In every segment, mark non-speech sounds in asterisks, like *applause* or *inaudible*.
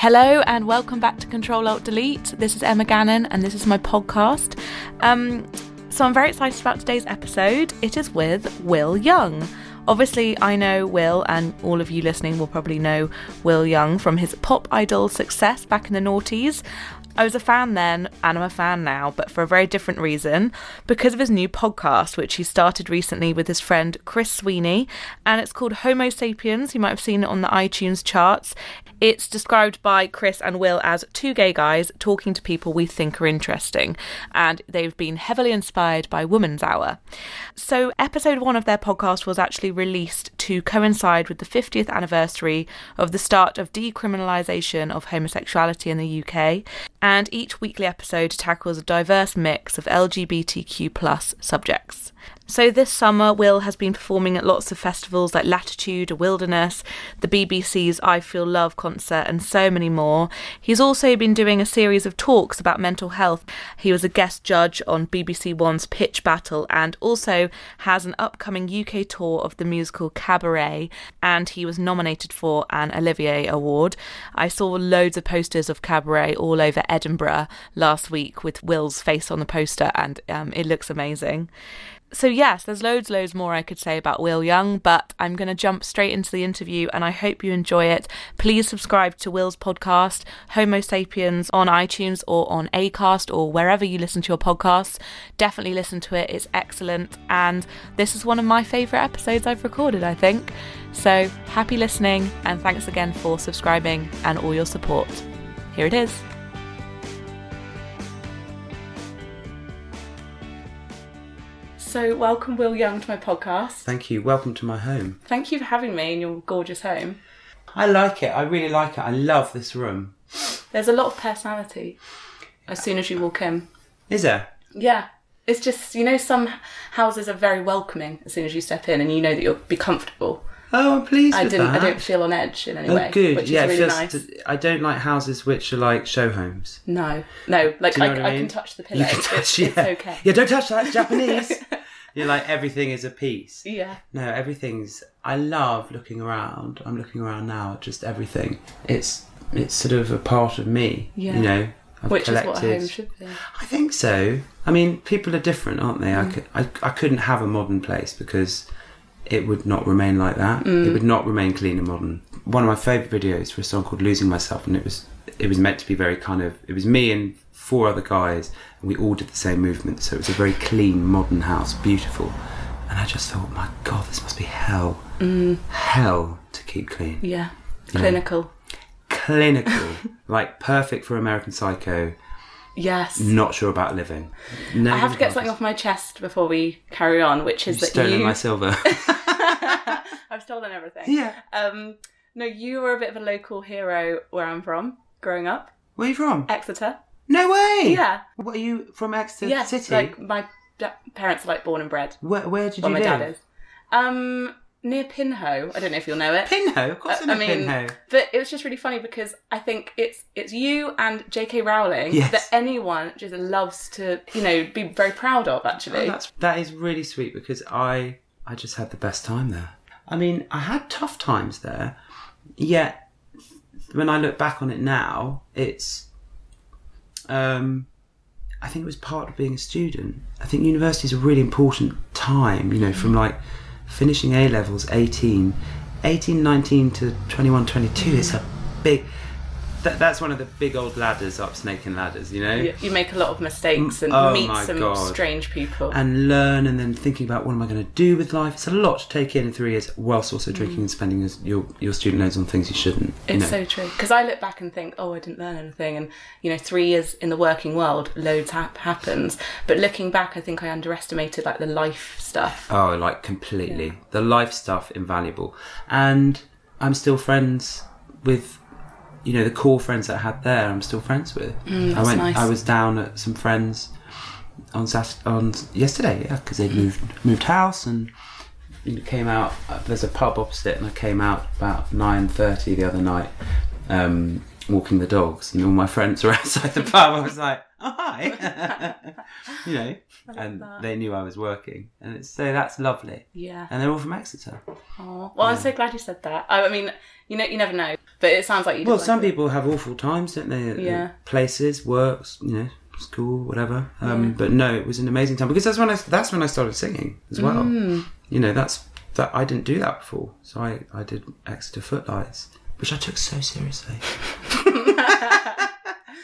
Hello and welcome back to Control Alt Delete. This is Emma Gannon and this is my podcast. Um, so I'm very excited about today's episode. It is with Will Young. Obviously, I know Will, and all of you listening will probably know Will Young from his pop idol success back in the noughties. I was a fan then, and I'm a fan now, but for a very different reason because of his new podcast, which he started recently with his friend Chris Sweeney, and it's called Homo Sapiens. You might have seen it on the iTunes charts. It's described by Chris and Will as two gay guys talking to people we think are interesting, and they've been heavily inspired by Woman's Hour. So, episode one of their podcast was actually released to coincide with the 50th anniversary of the start of decriminalisation of homosexuality in the UK, and each weekly episode tackles a diverse mix of LGBTQ plus subjects. So this summer, Will has been performing at lots of festivals like Latitude, Wilderness, the BBC's I Feel Love concert, and so many more. He's also been doing a series of talks about mental health. He was a guest judge on BBC One's Pitch Battle and also has an upcoming UK tour of the musical Cabaret, and he was nominated for an Olivier Award. I saw loads of posters of Cabaret all over Edinburgh last week with Will's face on the poster, and um, it looks amazing so yes, there's loads, loads more I could say about Will Young, but I'm going to jump straight into the interview, and I hope you enjoy it. Please subscribe to Will's podcast, Homo Sapiens, on iTunes or on Acast or wherever you listen to your podcasts. Definitely listen to it; it's excellent, and this is one of my favourite episodes I've recorded. I think so. Happy listening, and thanks again for subscribing and all your support. Here it is. So, welcome, Will Young, to my podcast. Thank you. Welcome to my home. Thank you for having me in your gorgeous home. I like it. I really like it. I love this room. There's a lot of personality as soon as you walk in. Is there? Yeah. It's just, you know, some houses are very welcoming as soon as you step in and you know that you'll be comfortable. Oh, I'm pleased I with didn't. that. I don't feel on edge in any Oh, way. good. Which yeah, is really nice. to- I don't like houses which are like show homes. No, no. Like you know I, I I can touch the pillow. You can touch. It's, yeah. it's okay. Yeah, don't touch that. It's Japanese. *laughs* You're like everything is a piece. Yeah. No, everything's. I love looking around. I'm looking around now at just everything. It's it's sort of a part of me. Yeah. You know, I've Which collected. is what a home should be. I think so. I mean, people are different, aren't they? Mm. I, could, I, I couldn't have a modern place because it would not remain like that. Mm. It would not remain clean and modern. One of my favourite videos for a song called "Losing Myself," and it was it was meant to be very kind of. It was me and four other guys, and we all did the same movement. So it was a very clean, modern house, beautiful. And I just thought, my God, this must be hell, hell to keep clean. Yeah. Yeah. Clinical. Clinical, *laughs* like perfect for American Psycho. Yes. Not sure about living. No, I have to get something off my chest before we carry on, which is You've that stolen you. my silver. *laughs* I've stolen everything. yeah. Um, no, you were a bit of a local hero where I'm from, growing up, Where are you from? Exeter. No way. Yeah. What are you from Exeter yes, City? like my parents are like born and bred. where, where did you my live? dad is. Um, near Pinhoe. I don't know if you'll know it. Pinhoe, of course, Uh, I know I mean, Pinhoe. but it was just really funny because I think it's it's you and J.K. Rowling Yes. that anyone just loves to you know be very proud of. Actually, Oh, that's that is really sweet because I I just had the best time there. I mean, I had tough times there, yet when I look back on it now, it's um I think it was part of being a student. I think university is a really important time, you know, from like finishing A levels 18, 18, 19 to 21, 22. It's a big that, that's one of the big old ladders up snaking ladders, you know? you, you make a lot of mistakes and Oh meet some God. strange people. and learn and then thinking about what am I going to do with life. It's a lot to take in in three years, whilst also drinking mm. and spending your, your your student loans on things you shouldn't. you It's know. so true because I look back and think, oh, I didn't learn anything, and you know, three years in the working world, loads hap- happens. But looking back, I think I underestimated like the life stuff. oh, like completely. The life stuff invaluable, and I'm still friends with. You know the core friends that I had there. I'm still friends with. I Mm, that's went. nice. I was down at some friends on Sat- on yesterday. Yeah, because they moved moved house and came out. There's a pub opposite, and I came out about nine thirty the other night, um, walking the dogs, and all my friends were *laughs* outside the pub. I was like, "Oh hi," *laughs* you know, and that. they knew I was working, and it's, so that's lovely. Yeah. And they're all from Exeter. Oh, well, I'm so glad you said that. I, I mean, you know, you never know. But it sounds like you. Well, like some it. people have awful times, don't they? Yeah. Places, works, you know, school, whatever. Um, But no, it was an amazing time because that's when I that's when I started singing as well. Mm. You know, that's that I didn't do that before, so I I did Exeter Footlights, which I took so seriously. *laughs* *laughs*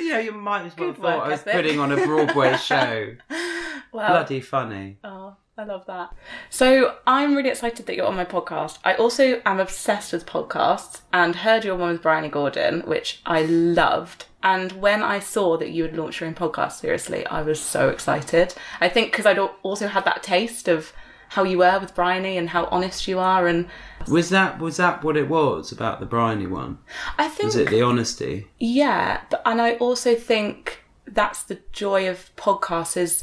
you know, you might as well Good thought work I was putting on a Broadway show. *laughs* Wow. Bloody funny. Oh, I love that. So I'm really excited that you're on my podcast. I also am obsessed with podcasts and heard your one with Bryony Gordon, which I loved. And when I saw that you had launched your own podcast, seriously, I was so excited. I think because I'd also had that taste of how you were with Bryony and how honest you are. And Was that was that what it was about the Bryony one? I think Was it the honesty? Yeah, but and I also think that's the joy of podcasts is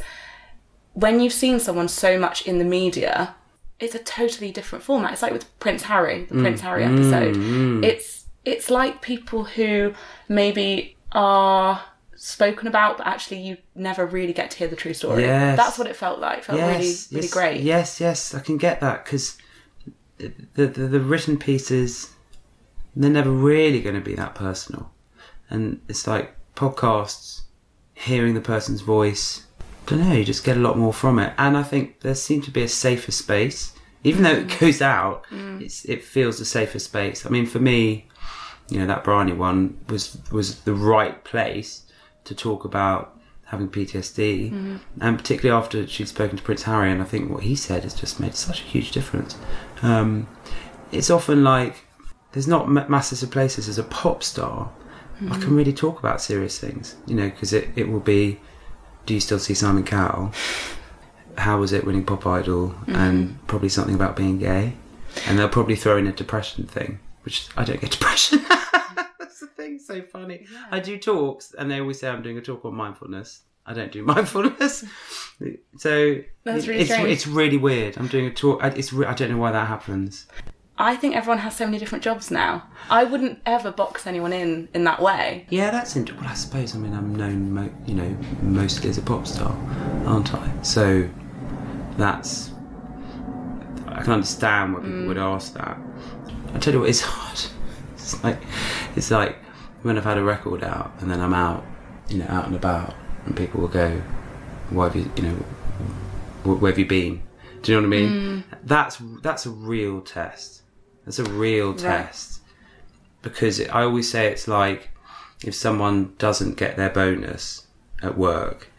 when you've seen someone so much in the media, it's a totally different format. It's like with Prince Harry, the mm. Prince Harry episode. Mm, mm. It's it's like people who maybe are spoken about, but actually you never really get to hear the true story. Yes. That's what it felt like. It felt really, really yes, great. Yes, yes, I can get that because the, the the written pieces they're never really going to be that personal, and it's like podcasts, hearing the person's voice. I don't know, you just get a lot more from it, and I think there seems to be a safer space, even though it mm. goes out. Mm. It's it feels a safer space. I mean, for me, you know, that Bryony one was was the right place to talk about having PTSD, mm-hmm. and particularly after she'd spoken to Prince Harry, and I think what he said has just made such a huge difference. Um, it's often like there's not ma- masses of places. As a pop star I can mm-hmm. really talk about serious things, you know, because it, it will be do you still see Simon Cowell? How was it winning Pop Idol? And mm-hmm. probably something about being gay. And they'll probably throw in a depression thing, which I don't get *laughs* depression. That's the thing, so funny. I do talks, and they always say I'm doing a talk on mindfulness. I don't do *laughs* mindfulness. So That's really it's, strange. it's really weird. I'm doing a talk. It's I don't know why that happens. I think everyone has so many different jobs now. I wouldn't ever box anyone in in that way. Yeah, that's interesting. Well, I suppose I mean I'm known, mo- you know, mostly as a pop star, aren't I? So that's I can understand why people would mm. ask that. I tell you what, it's *laughs* hard. It's like it's like when I've had a record out and then I'm out, you know, out and about, and people will go, "Why have you, you know, where have you been?" Do you know what I mean? Mm. That's that's a real test. That's a real test because it, I always say it's like if someone doesn't get their bonus at work,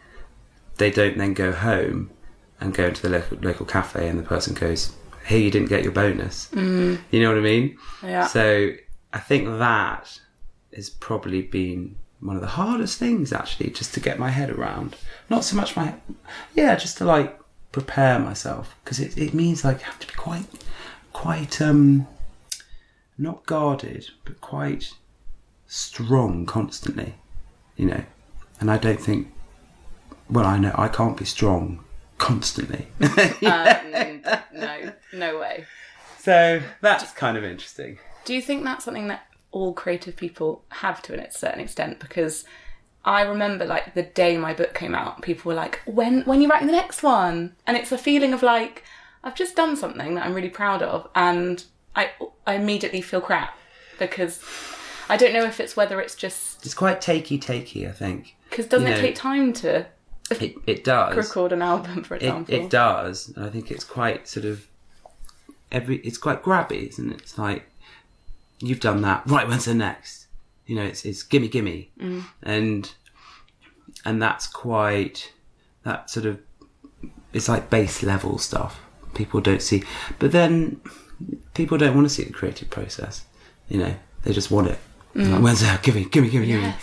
they don't then go home and go into the local, local cafe and the person goes, "Hey, you didn't get your bonus." Mm. You know what I mean? Yeah. So I think that has probably been one of the hardest things actually, just to get my head around. Not so much my, yeah, just to like prepare myself because it it means like you have to be quite, quite um, not guarded but quite strong constantly, you know. And I don't think, well, I know I can't be strong constantly. *laughs* Um, no, no way. so that's kind of interesting. Do you think that's something that all creative people have to a certain extent? Because I remember like the day my book came out, people were like, "When when you writing the next one?" And it's a feeling of like I've just done something that I'm really proud of, and I I immediately feel crap because I don't know if it's whether it's just It's quite takey takey, I think. because doesn't You it know, take time to It it does. record an album, for example? it does, and I think it's quite sort of every. It's quite grabby, isn't it? It's like you've done that, right? When's the next? You know, it's it's gimme gimme, mm. and and that's quite that sort of it's like base level stuff. People don't see, but then people don't want to see the creative process. You know, they just want it. Like, When's that? Gimme, gimme, gimme, gimme.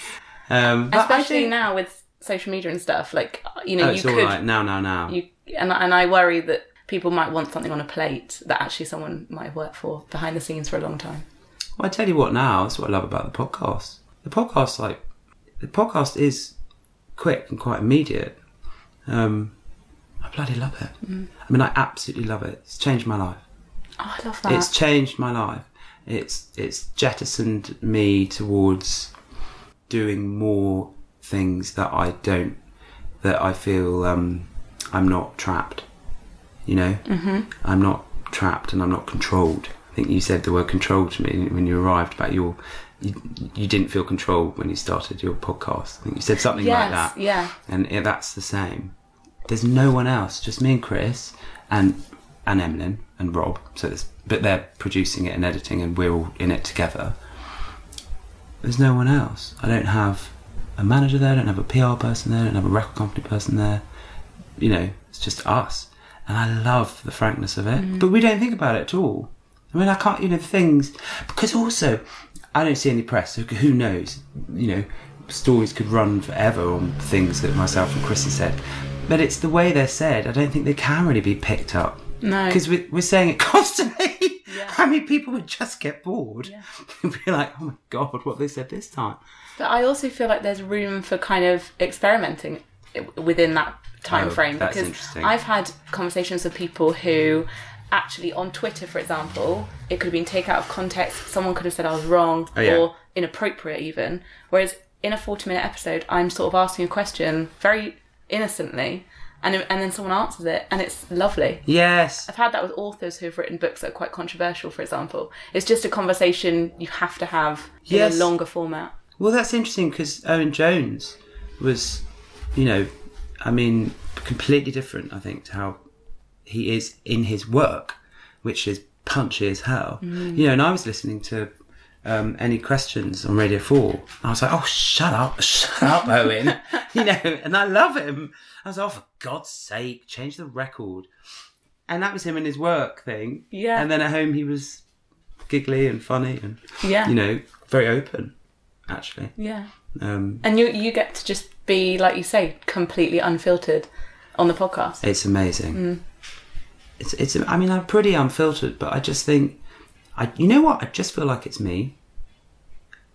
Um, Especially think- now with social media and stuff, like you know, Oh, you could all right now, now, now. you and and I worry that people might want something on a plate that actually someone might have worked for behind the scenes for a long time. Well, I tell you what now, that's what I love about the podcast. The podcast, like, the podcast is quick and quite immediate. Um, I bloody love it. I mean, I absolutely love it. It's changed my life. Oh, I love that. It's changed my life. It's it's jettisoned me towards doing more things that I don't, that I feel um, I'm not trapped. You know, mm-hmm. I'm not trapped and I'm not controlled. I think you said the word control to me when you arrived about your you, you didn't feel controlled when you started your podcast. I think you said something like that. yeah. And that's the same. There's no one else, just me and Chris and and Emlyn and Rob. So there's, but they're producing it and editing, and we're all in it together. There's no one else. I don't have a manager there. I don't have a PR person there. I don't have a record company person there. You know, it's just us, and I love the frankness of it. Mm. But we don't think about it at all. I mean, I can't, you know, things because also I don't see any press. So who knows? You know, stories could run forever on things that myself and Chris have said. But it's the way they're said. I don't think they can really be picked up. No. Because we're, we're saying it *laughs* constantly. Yeah. I mean, people would just get bored. Yeah. *laughs* and be like, oh my God, what they said this time? But I also feel like there's room for kind of experimenting within that time Oh, frame that's because interesting. I've had conversations with people who actually on Twitter, for example, it could have been taken out of context. Someone could have said I was wrong Oh, yeah. or inappropriate even. Whereas in a 40 minute episode, I'm sort of asking a question very innocently and, and then someone answers it and it's lovely. Yes. I've had that with authors who have written books that are quite controversial, for example. It's just a conversation you have to have in a longer format. Well, that's interesting because Owen Jones was, you know, I mean, completely different, I think, to how he is in his work, which is punchy as hell. Mm. You know, and I was listening to um, Any Questions on Radio 4. And I was like, oh, shut up, *laughs* shut up, Owen. *laughs* you know, and I love him. I was like, oh, for God's sake, change the record. And that was him in his work thing. Yeah. And then at home, he was giggly and funny and, Yeah. you know, very open, actually. Yeah. Um, And you you get to just be, like you say, completely unfiltered on the podcast. It's amazing. It's it's. I mean, I'm pretty unfiltered, but I just think, I you know what? I just feel like it's me.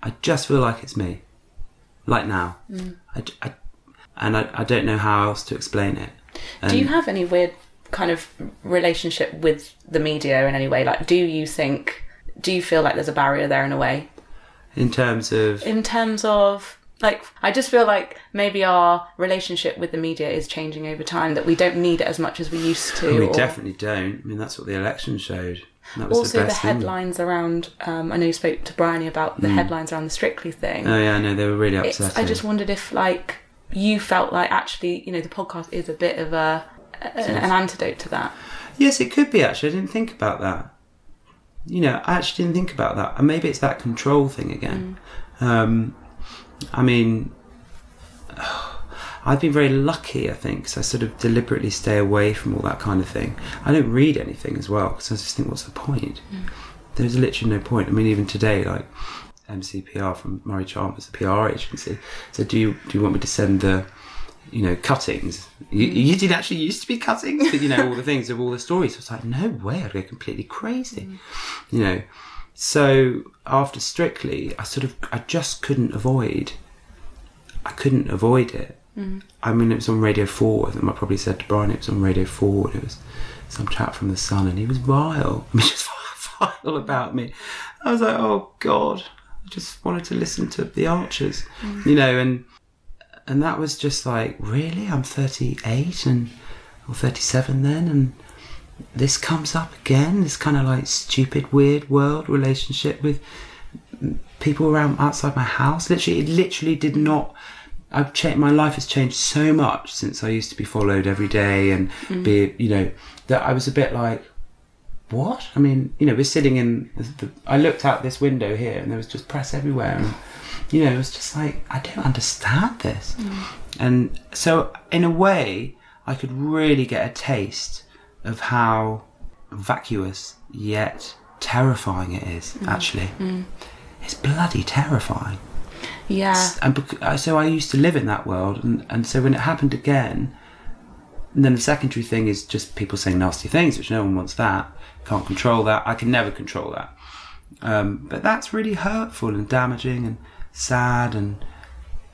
I just feel like it's me, like now. Mm. I, I- and I, I don't know how else to explain it. do you have any weird kind of relationship with the media in any way? Like, do you think, do you feel like there's a barrier there in a way? in terms of In terms of, like, I just feel like maybe our relationship with the media is changing over time, that we don't need it as much as we used to. we or- definitely don't. I mean, that's what the election showed. Also the the, thing. headlines around um, i know you spoke to bryony about the headlines around the strictly thing Oh yeah, no, they were really upsetting. i just wondered if like you felt like actually you know the podcast is a bit of a an, an antidote to that Yes, it could be actually. I didn't think about that. You know, I actually didn't think about that. And maybe it's that control thing again. Um, I mean, I've been very lucky, I think, because I sort of deliberately stay away from all that kind of thing. I don't read anything as well because I just think, what's the point? Mm. There's literally no point. I mean, even today, like MCPR from Murray Chalmers, the PR agency, said, "Do you do you want me to send the you know, cuttings. You, mm. you did actually used to be cuttings, but you know, all the things of all the stories. I was like, no way, I'd go completely crazy. Mm. You know, so after Strictly, I sort of, I just couldn't avoid, I couldn't avoid it. I mean, it was on Radio 4. I think I probably said to Brian it was on Radio 4 and it was some chap from The Sun and he was vile. *laughs* I mean, just vile about me. I was like, oh God, I just wanted to listen to The Archers, you know, and and that was just like really i'm 38 and or 37 then and this comes up again this kind of like stupid weird world relationship with people around outside my house literally it literally did not I've changed. My life has changed so much since I used to be followed every day and mm. be, you know, that I was a bit like, what? I mean, you know, we're sitting in. The, I looked out this window here, and there was just press everywhere, and you know, it was just like I don't understand this. Mm. And so, in a way, I could really get a taste of how vacuous yet terrifying it is. Mm. Actually, it's bloody terrifying. Yeah And bec- so I used to live in that world, and, and so when it happened again, and then the secondary thing is just people saying nasty things, which no one wants that. Can't control that. I can never control that. Um, but that's really hurtful and damaging and sad and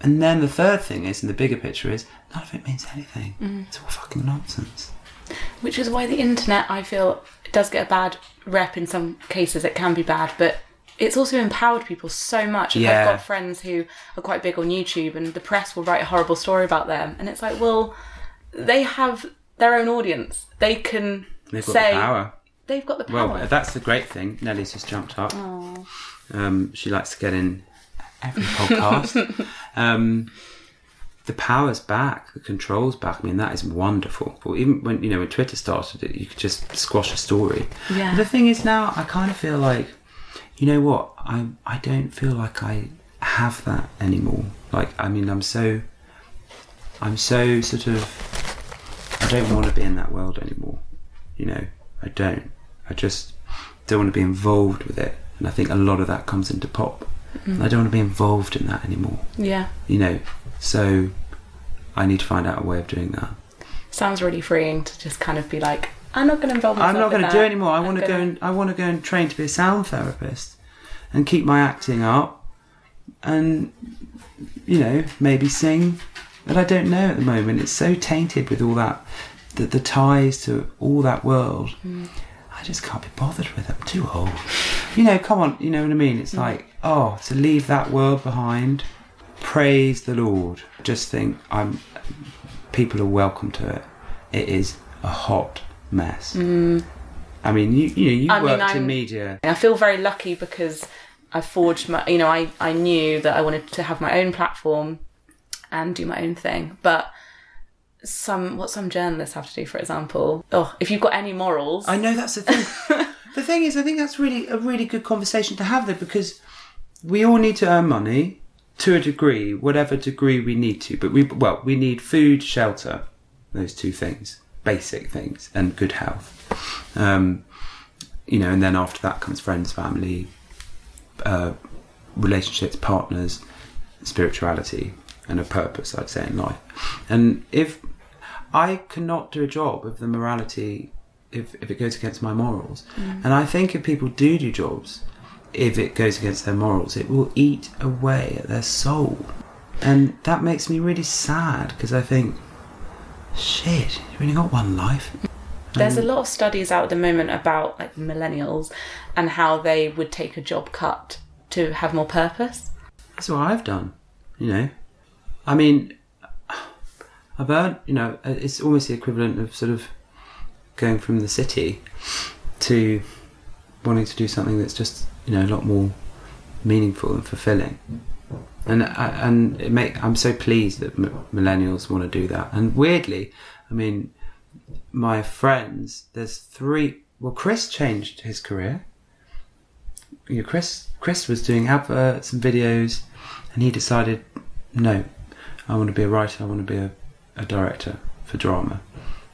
and then the third thing is, and the bigger picture is, none of it means anything. It's all fucking nonsense. which is why the internet i feel does get a bad rep in some cases it can be bad but it's also empowered people so much Like, Yeah. i've got friends who are quite big on youtube and the press will write a horrible story about them and it's like well they have their own audience they can They've got say the power. they've got the power Well, that's the great thing. Nelly's just jumped up. Um, she likes to get in every podcast. *laughs* um, the power's back, the control's back. I mean, that is wonderful. Well, even when you know when Twitter started it, you could just squash a story. Yeah. But the thing is now, I kind of feel like, you know what? I I don't feel like I have that anymore. Like, I mean, I'm so, I'm so sort of, I don't want to be in that world anymore. You know, I don't. I just don't want to be involved with it. And I think a lot of that comes into pop. I mm. don't want to be involved in that anymore. Yeah. You know, so I need to find out a way of doing that. Sounds really freeing to just kind of be like, I'm not going to involve myself. I'm not going to do anymore. I want to go and I want to go and train to be a sound therapist, and keep my acting up, and you know maybe sing. But I don't know at the moment. It's so tainted with all that, the, the ties to all that world. Mm. I just can't be bothered with it. I'm too old. You know, come on. You know what I mean? It's mm. like oh, to leave that world behind. Praise the Lord. Just think, I'm. People are welcome to it. It is a hot mess. I mean, you you know, you I mean, worked I'm- in media. I feel very lucky because I forged my, you know, I, I knew that I wanted to have my own platform and do my own thing. But some, what some journalists have to do, for example, oh, if you've got any morals, I know that's the thing. *laughs* the thing is, I think that's really a really good conversation to have there because we all need to earn money to a degree, whatever degree we need to. But we well, we need food, shelter, those two things, basic things, and good health. Um, you know, and then after that comes friends, family, uh, relationships, partners, spirituality, and a purpose. I'd say in life. And if I cannot do a job of the morality if, if it goes against my morals. And I think if people do do jobs, if it goes against their morals, it will eat away at their soul. And that makes me really sad because I think, shit, you've only got one life. there's a um, lot of studies out at the moment about like millennials and how they would take a job cut to have more purpose. That's what I've done, you know. I mean, I've earned, you know, uh, it's almost the equivalent of sort of going from the city to wanting to do something that's just, you know, a lot more meaningful and fulfilling. And I, and it make I'm so pleased that m- millennials want to do that. And weirdly, I mean, my friends, there's three. Well, Chris changed his career. You know, Chris Chris was doing adverts and videos, and he decided, no, I want to be a writer. I want to be a, a director for drama,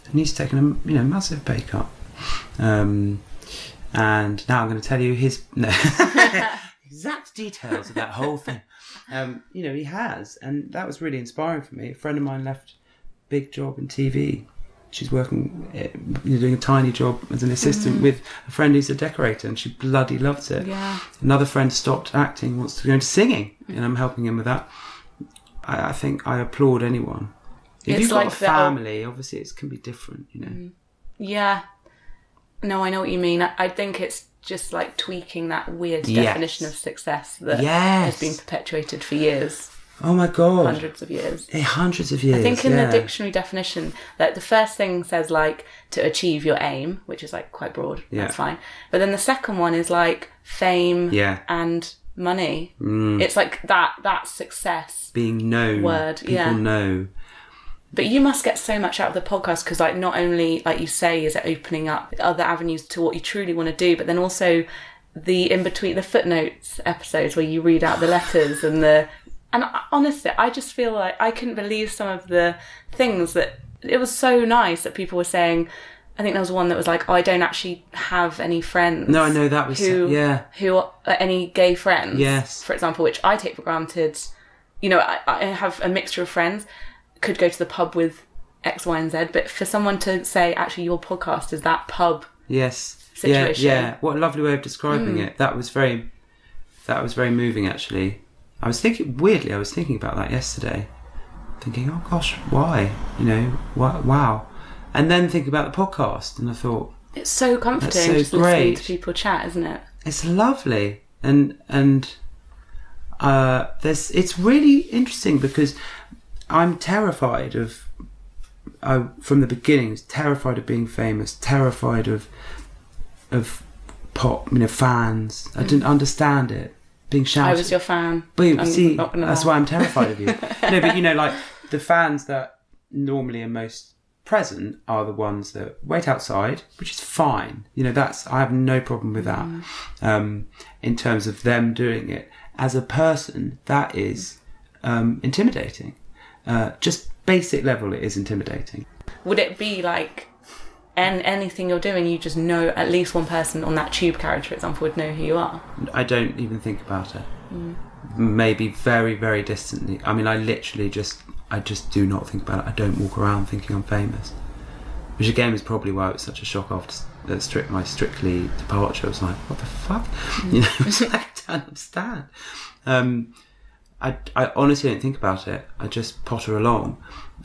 and he's taken a you know massive pay cut. Um, and now I'm going to tell you his *laughs* no, *laughs* exact details of that whole thing. Um, you know, he has, and that was really inspiring for me. A friend of mine left big job in TV. She's working, eh, doing a tiny job as an assistant with a friend who's a decorator, and she bloody loves it. Yeah. Another friend stopped acting, wants to go into singing, and I'm helping him with that. I, I think I applaud anyone. If It's you've got like a the family, obviously it can be different, you know. Yeah. No, I know what you mean. I think it's just like tweaking that weird Yes. definition of success that Yes. has been perpetuated for years, Oh my god, hundreds of years. Eh, hundreds of years. I think in yeah. the dictionary definition, like the first thing says like to achieve your aim, which is like quite broad. Yeah. That's fine. But then the second one is like fame Yeah. and money. Mm. It's like that that success. being known, Word, people yeah. know. But you must get so much out of the podcast because like not only like you say is it opening up other avenues to what you truly want to do, but then also the in between the footnotes episodes where you read out the letters and the and honestly I just feel like I couldn't believe some of the things that it was so nice that people were saying I think there was one that was like oh I don't actually have any friends No, I know that was who yeah. who are any gay friends Yes. for example which I take for granted you know I, I have a mixture of friends could go to the pub with X, Y, and Z, but for someone to say, actually, your podcast is that pub, Yes. situation. Yeah, yeah. What a lovely way of describing Mm. it. That was very that was very moving actually. I was thinking weirdly, I was thinking about that yesterday. Thinking, oh gosh, why? You know, why, wow. And then thinking about the podcast and I thought, it's so comforting so just great. to people chat, isn't it? it's lovely. And and uh there's it's really interesting because I'm terrified of I from the beginning was terrified of being famous, terrified of of pop, you know, fans. I didn't understand it. being shouted. I was your fan. But you see, that's why I'm terrified of you. *laughs* no, but you know, like the fans that normally are most present are the ones that wait outside, which is fine. You know, that's I have no problem with that. Mm. Um, in terms of them doing it as a person, that is um, intimidating. Uh, just basic level, it is intimidating. Would it be like, and anything you're doing, you just know at least one person on that tube carriage, for example, would know who you are? I don't even think about it. Maybe very, very distantly. I mean, I literally just, I just do not think about it. I don't walk around thinking I'm famous. Which again is probably why it was such a shock after uh, strict, my Strictly departure. I was like, what the fuck? *laughs* You know, I don't understand. Um, I, I honestly don't think about it. I just potter along.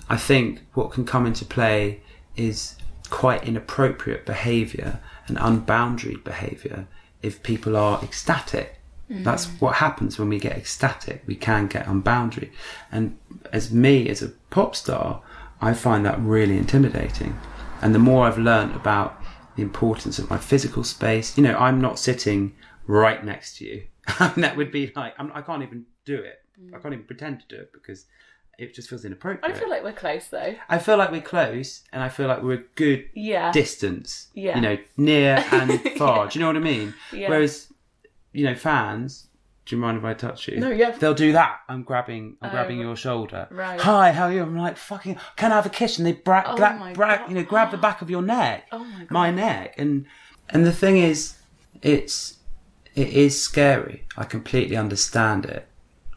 I think what can come into play is quite inappropriate behaviour and unboundaried behaviour if people are ecstatic. Mm. That's what happens when we get ecstatic. We can get unboundary. And as me, as a pop star, I find that really intimidating. And the more I've learned about the importance of my physical space, you know, I'm not sitting right next to you. *laughs* that would be like, I'm, I can't even do it. Mm. I can't even pretend to do it because it just feels inappropriate. I feel like we're close though. I feel like we're close, and I feel like we're a good Yeah. distance. Yeah. You know, near *laughs* and far. Yeah. Do you know what I mean? Yeah. Whereas, you know, fans. Do you mind if I touch you? No, yeah. They'll do that. I'm grabbing. I'm Oh, grabbing your shoulder. right. Hi, how are you? I'm like fucking. Can I have a kiss? And they bra- Oh bra- God. you know, grab the back of your neck. Oh my God. My neck. And and the thing is, it's it is scary. I completely understand it.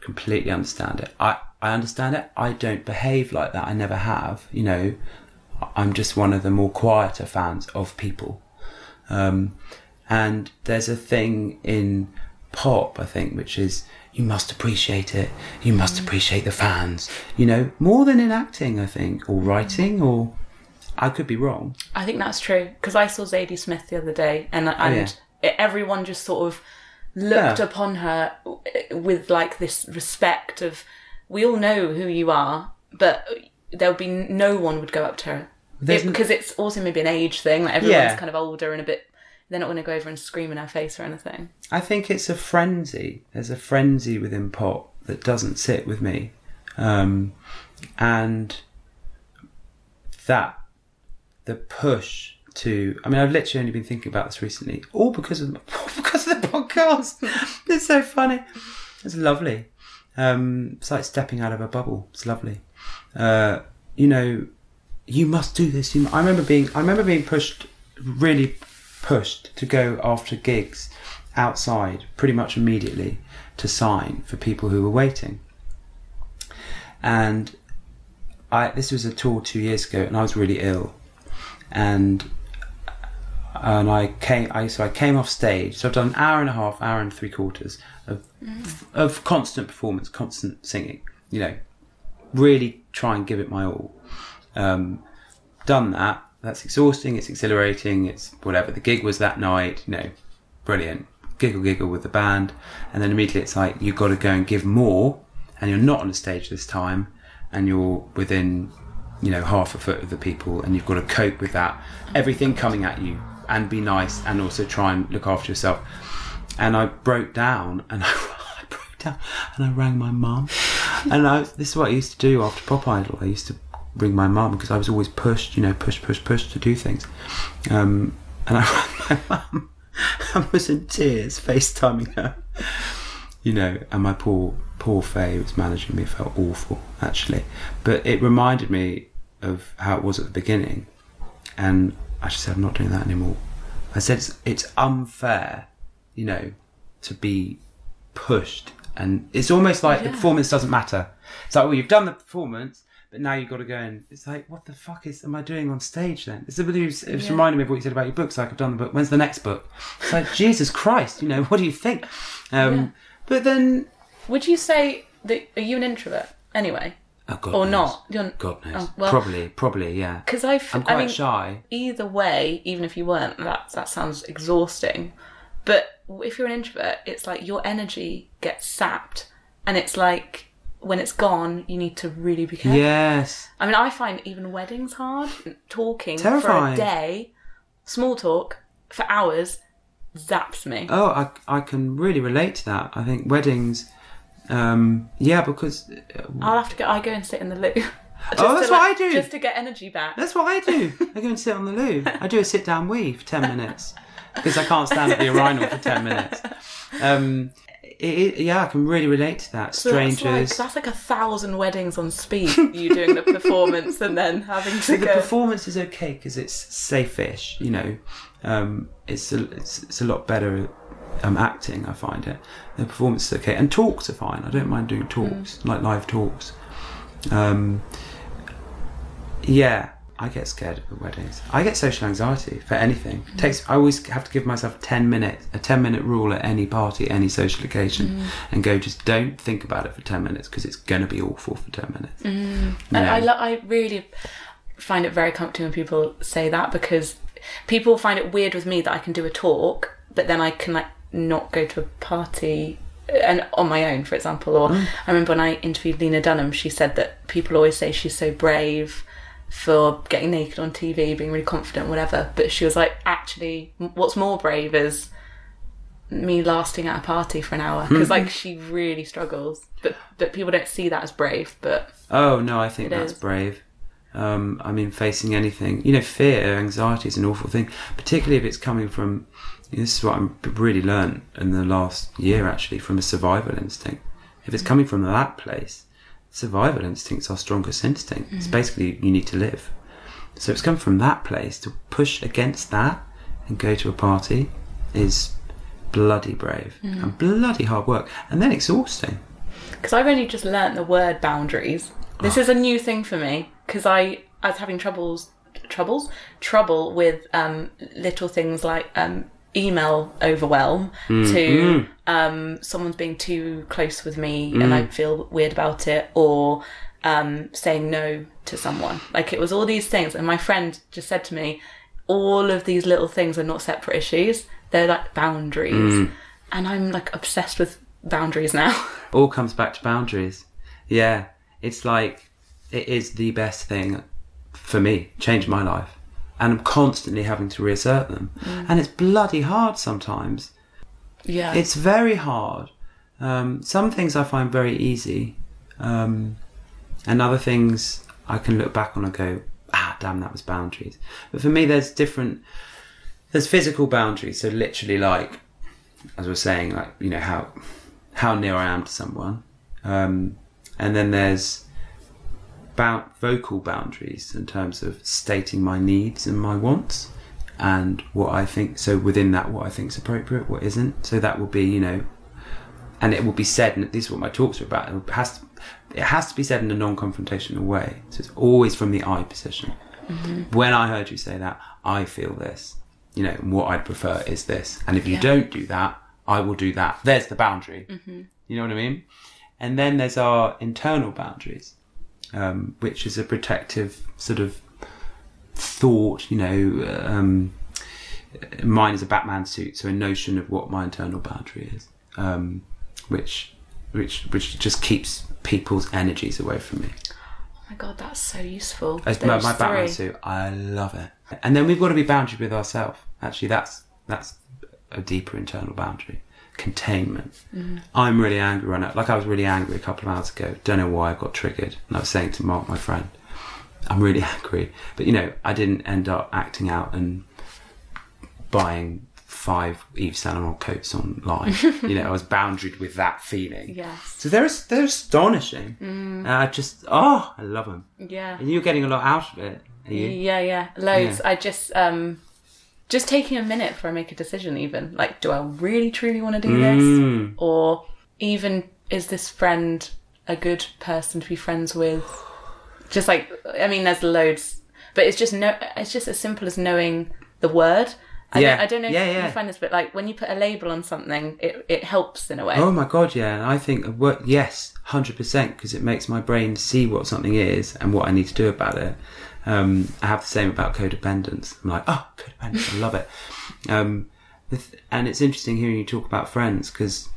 Completely understand it. I I understand it. I don't behave like that. I never have. You know, I'm just one of the more quieter fans of people. Um, and there's a thing in pop, I think, which is you must appreciate it. You must appreciate the fans. You know, more than in acting, I think, or writing, or I could be wrong. I think that's true because I saw Zadie Smith the other day, and and everyone just sort of looked Yeah. upon her with like this respect of, we all know who you are, but there would be no one would go up to her It- because it's also maybe an age thing. Like everyone's Yeah. kind of older and a bit. They're not going to go over and scream in her face or anything. I think it's a frenzy. There's a frenzy within pop that doesn't sit with me, um, and that the push to. I mean, I've literally only been thinking about this recently, all because of *laughs* all because of the podcast. *laughs* it's so funny. It's lovely. Um, it's like stepping out of a bubble. It's lovely. Uh, you know, you must do this. You, I remember being. I remember being pushed, really pushed to go after gigs outside pretty much immediately to sign for people who were waiting. And I this was a tour two years ago, and I was really ill, and and I came. I so I came off stage. So I've done an hour and a half, hour and three quarters of of constant performance, constant singing. You know, really try and give it my all. Um, done that. That's exhausting. It's exhilarating. It's whatever. The gig was that night. You know, brilliant. Giggle, giggle with the band, and then immediately it's like you've got to go and give more, and you're not on a stage this time, and you're within, you know, half a foot of the people, and you've got to cope with that. Everything coming at you, and be nice, and also try and look after yourself. And I broke down, and I, *laughs* I broke down, and I rang my mum, and I, this is what I used to do after Pop Idol. I used to ring my mum because I was always pushed, you know, push, push, push to do things. Um, and I *laughs* rang my mum. I was in tears, FaceTiming her. You know, and my poor, poor Faye was managing me felt awful, actually. But it reminded me of how it was at the beginning. And I just said, I'm not doing that anymore. I said, it's, it's unfair, you know, to be pushed. And it's almost like the performance doesn't matter. It's like, well, you've done the performance, but now you've got to go and it's like, what the fuck is am I doing on stage then? It's, it's, it's Yeah. reminding me of what you said about your books. Like I've done the book. When's the next book? It's like *laughs* Jesus Christ, you know, what do you think? Um, Yeah. But then, Would you say that are you an introvert anyway, oh God, or knows. not? You're, God knows. Oh, well- probably, probably, yeah. Because I, f- I'm quite I mean, shy. either way, even if you weren't, that that sounds exhausting. But if you're an introvert, it's like your energy gets sapped, and it's like when it's gone, you need to really be careful. Yes. I mean, I find even weddings hard. Talking for a day, small talk for hours, zaps me. Oh, I, I can really relate to that. I think weddings, um, yeah, because I'll have to go. I go and sit in the loo. *laughs* Just Oh, that's to, what like- I do. Just to get energy back. that's what I do. I go and sit on the loo. I do a sit down wee for 10 *laughs* minutes because I can't stand at the urinal for 10 minutes. Um, it, it- yeah, I can really relate to that. So that's Strangers. like, that's like a thousand weddings on speed. you doing the performance and then having to the go. performance is okay because it's safe-ish, you know. Um, it's, a, it's it's a lot better um, acting. I find it. The performance is okay, and talks are fine. I don't mind doing talks, like live talks. Um, yeah, I get scared of weddings. I get social anxiety for anything. It takes. I always have to give myself ten minutes, a ten minute rule at any party, any social occasion, and go. Just don't think about it for ten minutes because it's going to be awful for ten minutes. You And I, lo- I really find it very comforting when people say that because people find it weird with me that I can do a talk, but then I can like not go to a party uh, and on my own, for example. Or mm. I remember when I interviewed Lena Dunham, she said that people always say she's so brave for getting naked on TV, being really confident, whatever. But she was like, actually, what's more brave is me lasting at a party for an hour hmm. because like she really struggles but but people don't see that as brave but Oh no, I think that's is. brave. Um, I mean, facing anything, you know, fear, anxiety is an awful thing, particularly if it's coming from. This is what I've really learned in the last year, actually, from a survival instinct. If it's coming from that place, survival instinct's our strongest instinct. It's basically you need to live. So it's come from that place to push against that and go to a party is bloody brave and bloody hard work, and then exhausting. because I've only just learnt the word boundaries. This is a new thing for me because I, I was having troubles, troubles, trouble with um, little things like um, email overwhelm to um, someone's being too close with me and I feel weird about it, or um, saying no to someone. Like it was all these things, and my friend just said to me, all of these little things are not separate issues; they're like boundaries, and I'm like obsessed with boundaries now. *laughs* all comes back to boundaries. Yeah, it's like it is the best thing for me, changed my life, and I'm constantly having to reassert them, and it's bloody hard sometimes. yeah, It's very hard. Um, some things I find very easy, um, and other things I can look back on and go, ah, damn, that was boundaries. But for me, there's different. There's physical boundaries, so literally, like as we're saying, like you know how how near I am to someone, um, and then there's bound vocal boundaries in terms of stating my needs and my wants and what I think. So within that, what I think is appropriate, what isn't. So that will be, you know, and it will be said. And this is what my talks are about. It has to, it has to be said in a non-confrontational way. So it's always from the I position. Mm-hmm. When I heard you say that, I feel this. You know, and what I'd prefer is this. And if you Yeah. don't do that, I will do that. There's the boundary. Mm-hmm. You know what I mean? And then there's our internal boundaries, um, which is a protective sort of thought, you know, um, mine is a Batman suit, so a notion of what my internal boundary is, um, which, which, which just keeps people's energies away from me. oh my god, that's so useful. As my, my Batman suit, I love it. And then we've got to be boundary with ourselves. Actually, that's that's a deeper internal boundary. Containment. Mm-hmm. I'm really angry right now. Like I was really angry a couple of hours ago. Don't know why I got triggered. And I was saying to Mark, my friend, I'm really *laughs* angry. But you know, I didn't end up acting out and buying five Yves Saint Laurent coats online. *laughs* you know, I was boundaried with that feeling. Yes. So they're they're astonishing. Mm. And I just oh, I love them. Yeah. And you're getting a lot out of it. Yeah, yeah, loads. I just um just taking a minute before I make a decision even. Like, do I really truly want to do this? Mm. Or even is this friend a good person to be friends with? Just like I mean there's loads. But it's just no it's just as simple as knowing the word. I Yeah. don't, I don't know Yeah, if yeah. you find this, but like when you put a label on something, it, it helps in a way. Oh my god, yeah. And I think of work, yes, hundred percent, because it makes my brain see what something is and what I need to do about it. Um, I have the same about codependence. I'm like, oh, codependence, I love it. Um, and it's interesting hearing you talk about friends because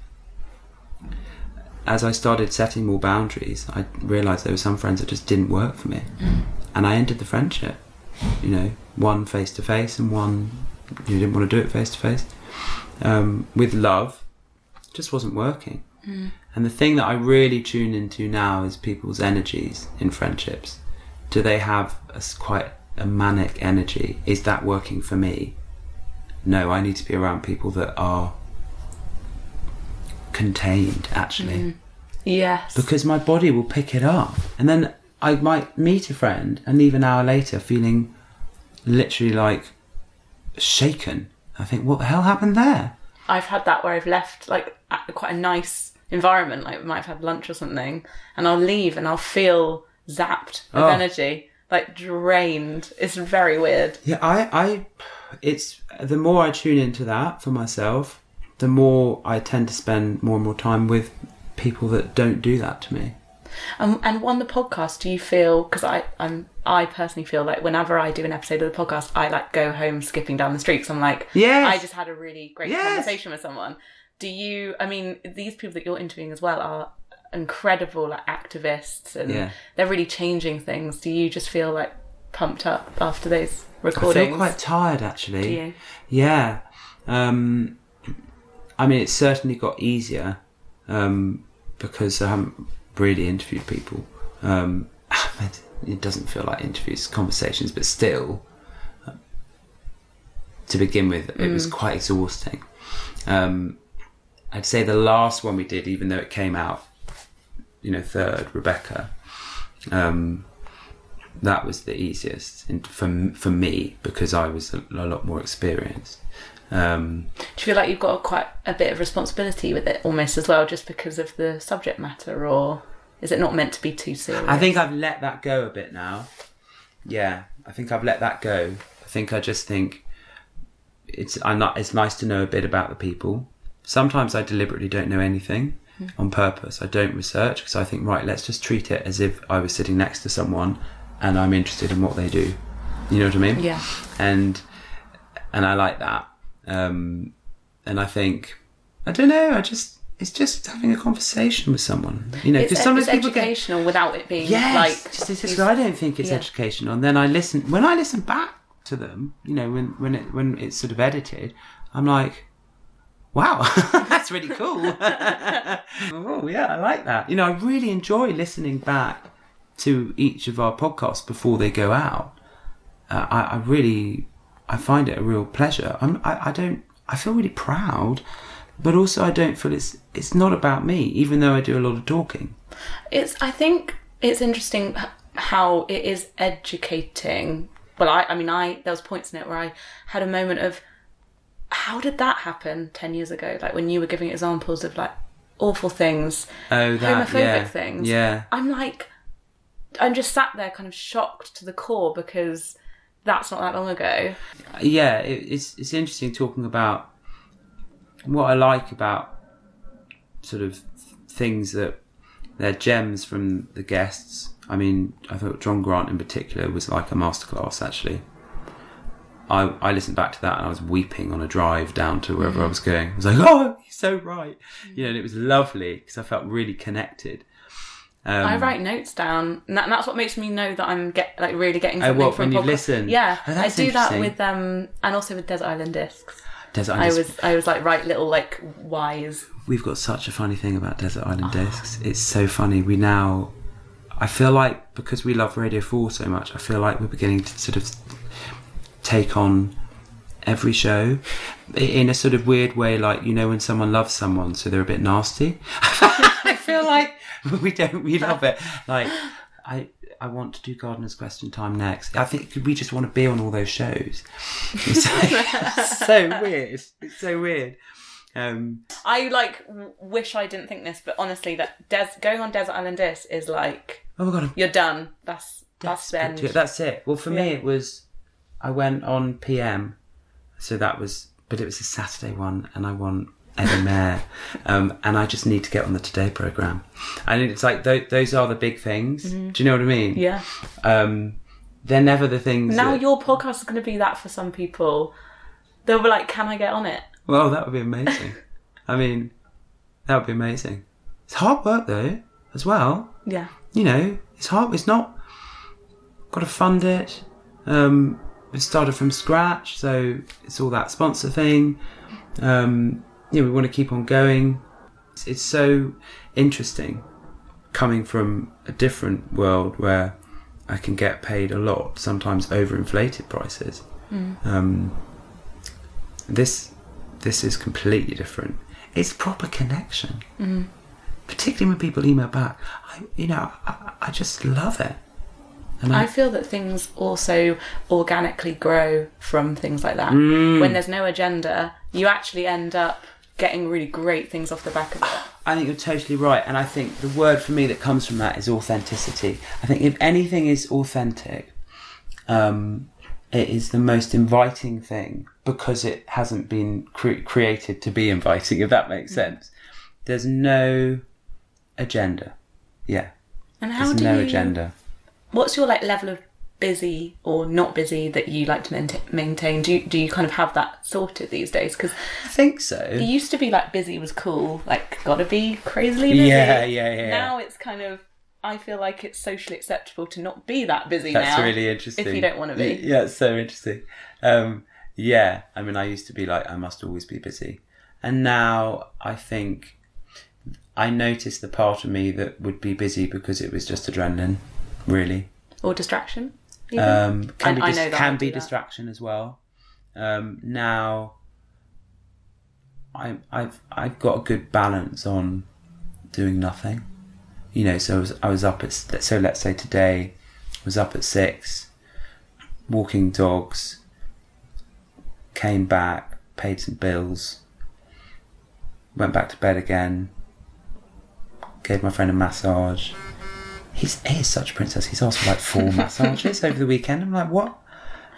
as I started setting more boundaries, I realised there were some friends that just didn't work for me, and I ended the friendship. You know, one face to face and one you didn't want to do it face to face. um, with love just wasn't working. And the thing that I really tune into now is people's energies in friendships. Do they have a quite a manic energy? Is that working for me? No, I need to be around people that are contained, actually mm. Yes. because my body will pick it up. And then I might meet a friend and leave an hour later feeling literally like shaken. I think, what the hell happened there? I've had that where I've left like quite a nice environment, like we might have had lunch or something, and I'll leave and I'll feel zapped of Oh. energy, like drained. It's very weird. Yeah, I, I, it's the more I tune into that for myself, the more I tend to spend more and more time with people that don't do that to me. Um, and on the podcast, do you feel? Because I, I'm, I personally feel like whenever I do an episode of the podcast, I like go home skipping down the streets. I'm like, yeah, I just had a really great Yes. conversation with someone. Do you? I mean, these people that you're interviewing as well are incredible like activists, and Yeah. they're really changing things. Do you just feel like pumped up after those recordings? I feel quite tired actually. Do you? Yeah. Um, I mean, it's certainly got easier um, because I haven't really interviewed people. Um, *laughs* it- doesn't feel like interviews, conversations, but still, to begin with, it was quite exhausting. Um, I'd say the last one we did, even though it came out, you know, third, Rebecca. Um, that was the easiest for for me because I was a, a lot more experienced. Um, Do you feel like you've got quite a bit of responsibility with it almost as well, just because of the subject matter, or is it not meant to be too serious? I think I've let that go a bit now. Yeah, I think I've let that go. I think I just think it's I'm not. It's nice to know a bit about the people. Sometimes I deliberately don't know anything on purpose. I don't research because I think right. Let's just treat it as if I was sitting next to someone and I'm interested in what they do. You know what I mean? Yeah. And and I like that. Um, and I think I don't know. I just it's just having a conversation with someone. You know, It's, because sometimes it's people get educational without it being Yes, like just it's, these- I don't think it's yeah. educational. And then I listen when I listen back to them. You know, when when it when it's sort of edited, I'm like, wow, *laughs* that's really cool. *laughs* oh yeah, I like that. You know, I really enjoy listening back to each of our podcasts before they go out. Uh, I, I really, I find it a real pleasure. I'm, I, I don't, I feel really proud, but also I don't feel it's it's not about me, even though I do a lot of talking. It's. I think it's interesting how it is educating. Well, I. I mean, I. There was points in it where I had a moment of, how did that happen ten years ago? Like when you were giving examples of like awful things, Oh, that homophobic yeah, things. Yeah, I'm like, I'm just sat there, kind of shocked to the core because that's not that long ago. yeah. It, it's it's interesting talking about what I like about sort of things that they're gems from the guests. I mean, I thought John Grant in particular was like a masterclass. Actually, I I listened back to that and I was weeping on a drive down to wherever I was going. I was like, *laughs* oh, he's so right, you know. And it was lovely because I felt really connected. Um, I write notes down, and, that, and that's what makes me know that I'm get like really getting Oh, something what, from when a you podcast. listen? Yeah, Oh, I do that with um, and also with Desert Island Discs. Desert Island. I was I was like write little like whys. We've got such a funny thing about Desert Island Discs. It's so funny. We now, I feel like because we love Radio 4 so much, I feel like we're beginning to sort of take on every show in a sort of weird way, like, you know, when someone loves someone, so they're a bit nasty. *laughs* I feel like we don't, we love it. Like, I, I want to do Gardener's Question Time next. I think we just want to be on all those shows. It's so *laughs* weird. It's so weird. Um, I like wish I didn't think this, but honestly, that Des- going on Desert Island Discs is like oh my god, I'm you're done. That's that's the end. That's it. Well, for me, it was. I went on PM, so that was, but it was a Saturday one, and I won Eddie *laughs* Mair, um, and I just need to get on the Today program, and it's like th- those are the big things. Do you know what I mean? Mm-hmm. Yeah. Um, they're never the things. Now that- your podcast is going to be that for some people. They'll be like, "Can I get on it?" Well, that would be amazing. *laughs* I mean, that would be amazing. It's hard work though, as well. Yeah. you know, it's hard. It's not got to fund it. Um, it started from scratch, so it's all that sponsor thing. Um, yeah, we want to keep on going. It's, it's so interesting coming from a different world where I can get paid a lot, sometimes overinflated prices. Um, this this is completely different. It's proper connection, particularly when people email back. I, you know, I, I just love it. And I feel that things also organically grow from things like that. Mm. When there's no agenda, you actually end up getting really great things off the back of it. I think you're totally right, and I think the word for me that comes from that is authenticity. I think if anything is authentic, um, it is the most inviting thing because it hasn't been cre- created to be inviting. If that makes sense, there's no agenda. Yeah, And how there's do no you? agenda. What's your like level of busy or not busy that you like to maintain? Do you, do you kind of have that sorted these days? Because I think so. it used to be like busy was cool, like gotta be crazily busy. Yeah, yeah, yeah. Now it's kind of. I feel like it's socially acceptable to not be that busy That's now. That's really interesting. If you don't want to be. Yeah, it's so interesting. Um, yeah, I mean, I used to be like, I must always be busy. And now I think I noticed the part of me that would be busy because it was just adrenaline, really. Or distraction. Um, can I- be, dis- know that I can be distraction as well. Um, now I, I've I've got a good balance on doing nothing. You know, so I was, I was up at so let's say today I was up at six, walking dogs, came back, paid some bills, went back to bed again, gave my friend a massage. He's he is such a princess. He's asked for like four *laughs* massages over the weekend. I'm like, what?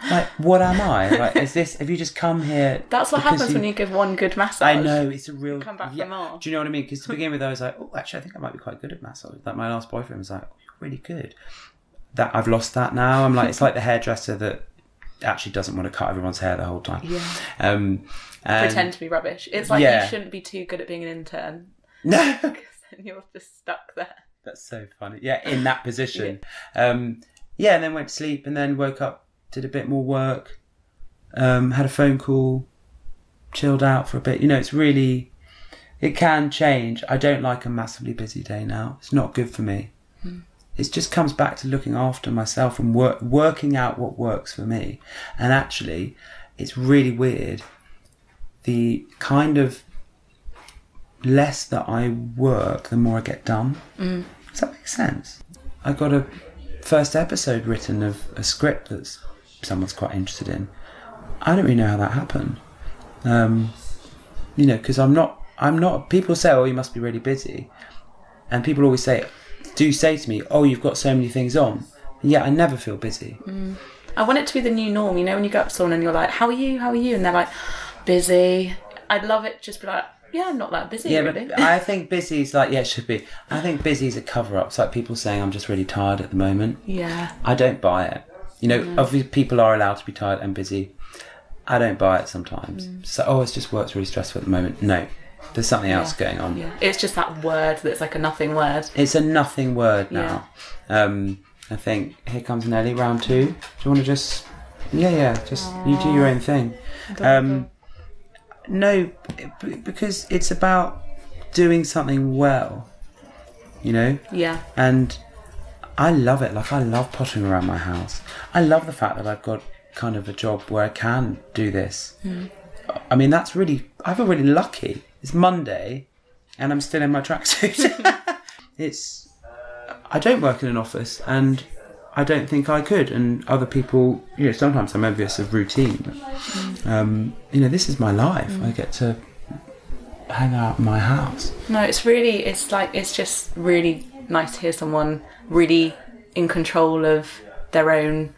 Like, what am I? Like, is this? Have you just come here? That's what happens when you give one good massage. I know it's a real. come back for more. Do you know what I mean? Because to *laughs* begin with, I was like, oh, actually, I think I might be quite good at massage. Like my last boyfriend was like, oh, you're really good. That I've lost that now. I'm like, it's like the *laughs* hairdresser that actually doesn't want to cut everyone's hair the whole time. Yeah. Um, and- Pretend to be rubbish. It's like Yeah. you shouldn't be too good at being an intern No. because then you're just stuck there. That's so funny. Yeah, in that *laughs* position. Um, yeah, and then went to sleep and then woke up, did a bit more work, um, had a phone call, chilled out for a bit. You know, it's really, it can change. I don't like a massively busy day now. It's not good for me. It just comes back to looking after myself and work, working out what works for me. And actually, it's really weird. The kind of less that I work, the more I get done. Does that make sense? I got a first episode written of a script that someone's quite interested in. I don't really know how that happened. Um, you know, because I'm not. I'm not. People say, "Oh, you must be really busy," and people always say, do say to me, "Oh, you've got so many things on." Yeah, I never feel busy. I want it to be the new norm. You know, when you go up to someone and you're like, "How are you? How are you?" and they're like, "Busy." I'd love it. Just be like, "Yeah, I'm not that busy, Yeah, really." but *laughs* I think busy is like yeah, it should be. I think busy is a cover up. It's like people saying I'm just really tired at the moment. yeah, I don't buy it. You know, Mm. obviously people are allowed to be tired and busy. I don't buy it sometimes. Mm. So, oh, it's just work's really stressful at the moment. No, there's something else going on. yeah. It's just that word that's like a nothing word. It's a nothing word now. Um, I think here comes Nelly round two. Do you want to just? Yeah, yeah. Just you do your own thing. Um, no, because it's about doing something well. You know. Yeah, and I love it. Like I love pottering around my house. I love the fact that I've got kind of a job where I can do this. Hmm. I mean, that's really. I feel really lucky. It's Monday, and I'm still in my tracksuit. *laughs* it's. I don't work in an office, and I don't think I could. And other people, you know, sometimes I'm envious of routine. But, um, you know, this is my life. I get to hang out in my house. no, it's really, it's like, it's just really nice to hear someone really in control of their own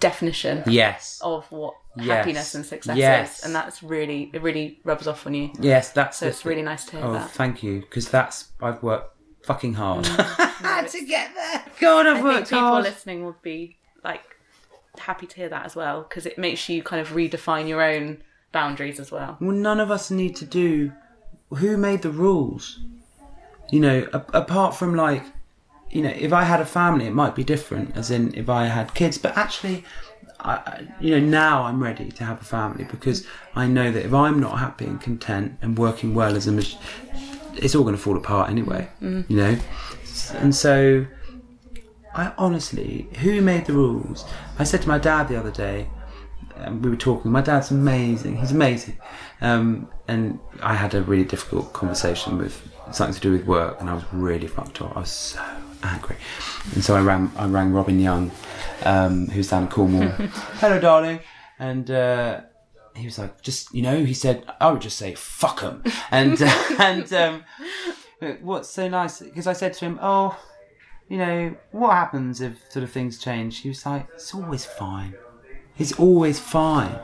definition Yes. of what Yes. happiness and success Yes. is, and that's really, it really rubs off on you. Yes, that's So it's really nice to hear Oh, that. thank you, because that's I've worked fucking hard Mm. *laughs* to get there. God, I've I think worked people hard. listening would be like happy to hear that as well because it makes you kind of redefine your own boundaries as well. Well, none of us need to do. Who made the rules? You know, a- apart from like you know, if I had a family, it might be different. As in, if I had kids, but actually, I, I- you know, now I'm ready to have a family because I know that if I'm not happy and content and working well as a, mach- it's all going to fall apart anyway. You know, and so I honestly, who made the rules? I said to my dad the other day, and we were talking. My dad's amazing. He's amazing, um, and I had a really difficult conversation with something to do with work, and I was really fucked up. I was so angry, and so I rang. I rang Robin Young, um, who's down in Cornwall. *laughs* Hello, darling, and. Uh, he was like, just you know, he said, I would just say fuck him, and *laughs* *laughs* and um, what's so nice because I said to him, oh, you know, what happens if sort of things change? He was like, it's always fine. It's always fine.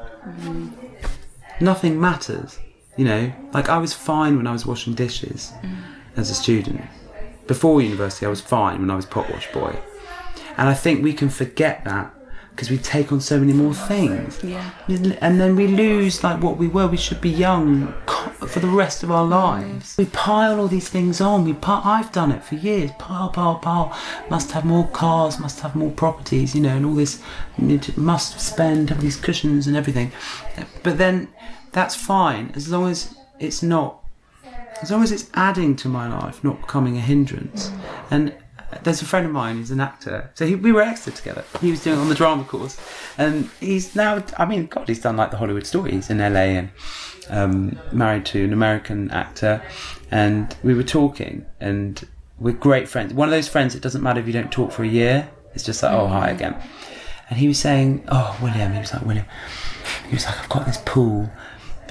Nothing matters. You know, like I was fine when I was washing dishes as a student. Before university, I was fine when I was pot wash boy. And I think we can forget that because we take on so many more things. Yeah. And then we lose like what we were. We should be young for the rest of our lives. We pile all these things on. We pi- I've done it for years. Pile, pile, pile. Must have more cars. Must have more properties. You know, and all this. Must spend. Have these cushions and everything. But then that's fine as long as it's not. As long as it's adding to my life, not becoming a hindrance. And there's a friend of mine who's an actor. So he, we were Exeter together. He was doing on the drama course, and he's now. I mean, God, he's done like the Hollywood stories in LA and um, married to an American actor. And we were talking, and we're great friends. One of those friends. It doesn't matter if you don't talk for a year. It's just like, oh, hi again. And he was saying, oh, William. He was like, William. He was like, I've got this pool.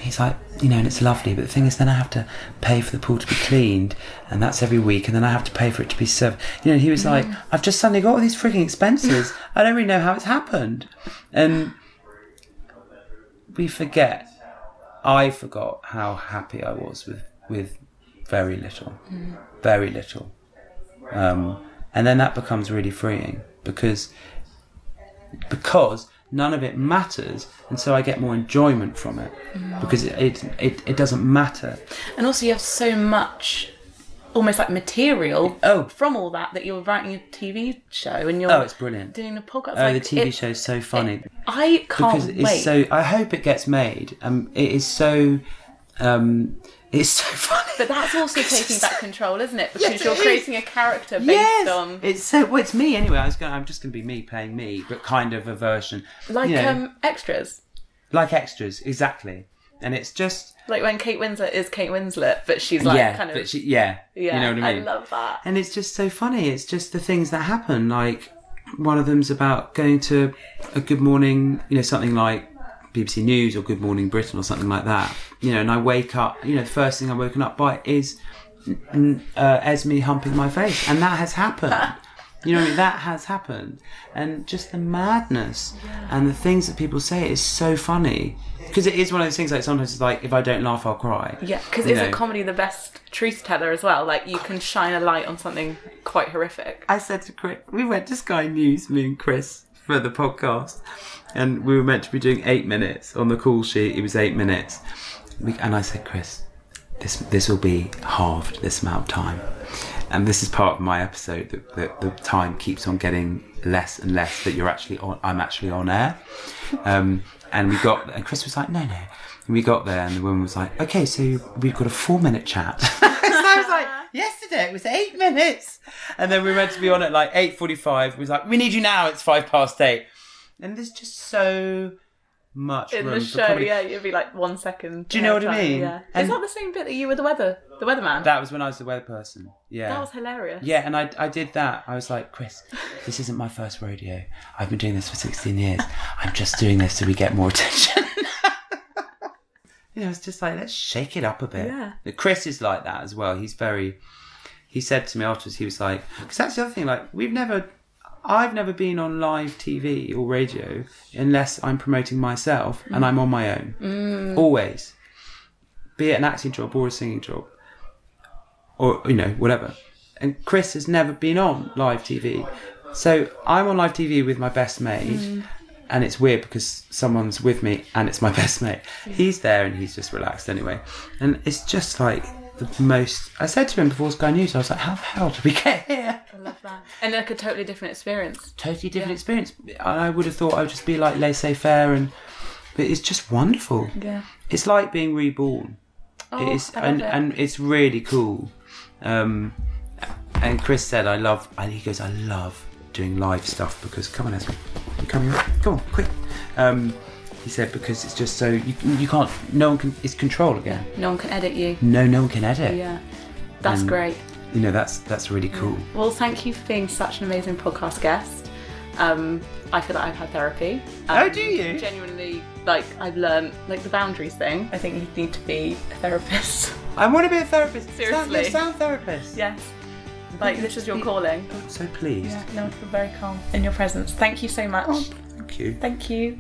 He's like, you know, and it's lovely, but the thing is, then I have to pay for the pool to be cleaned, and that's every week, and then I have to pay for it to be served. You know, he was like, I've just suddenly got all these freaking expenses. *laughs* I don't really know how it's happened. And we forget, I forgot how happy I was with, with very little, very little. Um, and then that becomes really freeing because because none of it matters, and so I get more enjoyment from it because it, it it it doesn't matter. And also, you have so much, almost like material Oh. from all that that you're writing a TV show and you're Oh, it's brilliant. doing a podcast. Oh, the TV it- is so funny I can't because it's wait. so. I hope it gets made. Um, it is so. Um, it's so funny. but that's also *laughs* taking back control, isn't it? Because Yes, you're is. creating a character based Yes, on it's so. Well, it's me anyway. I was going. I'm just going to be me playing me, but kind of a version, like you know, um, extras. like extras exactly. And it's just Like when Kate Winslet is Kate Winslet, but she's like yeah, kind of but she, yeah, yeah. you know what I mean. I love that. and it's just so funny. It's just the things that happen. Like one of them's about going to a Good Morning, you know, something like BBC News or Good Morning Britain or something like that. You know, and I wake up. You know, the first thing I'm woken up by is uh, Esme humping my face, and that has happened. *laughs* You know, what I mean? that has happened, and just the madness and the things that people say is so funny because it is one of those things. Like sometimes it's like if I don't laugh, I'll cry. Yeah, because isn't know. comedy the best truth teller as well? Like you can shine a light on something quite horrific. I said to Chris, we went to Sky News, me and Chris, for the podcast, and we were meant to be doing eight minutes on the call sheet. It was eight minutes, and I said, Chris, this this will be halved this amount of time, and this is part of my episode that, that the time keeps on getting less and less. That you're actually on, I'm actually on air, um, and we got, and Chris was like, no, no. And we got there, and the woman was like, okay, so we've got a four minute chat. *laughs* so I was like, yesterday it was eight minutes, and then we were meant to be on at like eight forty-five. We was like, we need you now. It's five past eight, and there's just so much In room the show, comedy. yeah, you'd be like one second. Do you know what I time, mean? Yeah. And- Is that the same bit that you were the weather, the weatherman? That was when I was the weather person. Yeah. That was hilarious. Yeah, and I, I did that. I was like, Chris, this isn't my first rodeo. I've been doing this for 16 years. I'm just doing this so we get more attention. *laughs* you know, it's just like, let's shake it up a bit. Yeah. Chris is like that as well. He's very, he said to me afterwards, he was like, because that's the other thing, like, we've never, I've never been on live TV or radio unless I'm promoting myself and I'm on my own. Mm. Always. Be it an acting job or a singing job or you know whatever. And Chris has never been on live TV, so I'm on live TV with my best mate, mm. and it's weird because someone's with me and it's my *laughs* best mate. He's there and he's just relaxed anyway, and it's just like the most. I said to him before Sky News, I was like, "How the hell did we get here?" I love that. And like a totally different experience. Totally different Yeah. experience. I would have thought I would just be like laissez-faire, and but it's just wonderful. Yeah. It's like being reborn. Oh, it is, and it. and it's really cool. Um, and Chris said, "I love." And he goes, "I love doing live stuff because come on, Esme, coming? up? Come on, quick." Um, he said because it's just so you, you can't. No one can. It's control again. no one can edit you. No, no one can edit. Yeah. That's And- great. You know, that's that's really cool. Well, thank you for being such an amazing podcast guest. Um, I feel like I've had therapy. Um, Oh, do you? Genuinely, like I've learned like the boundaries thing. I think you need to be a therapist. *laughs* I want to be a therapist. Seriously. sound, sound therapist. yes. Like this is your calling. So pleased. Yeah, no, I feel very calm in your presence. Thank you so much. Thank you. Thank you.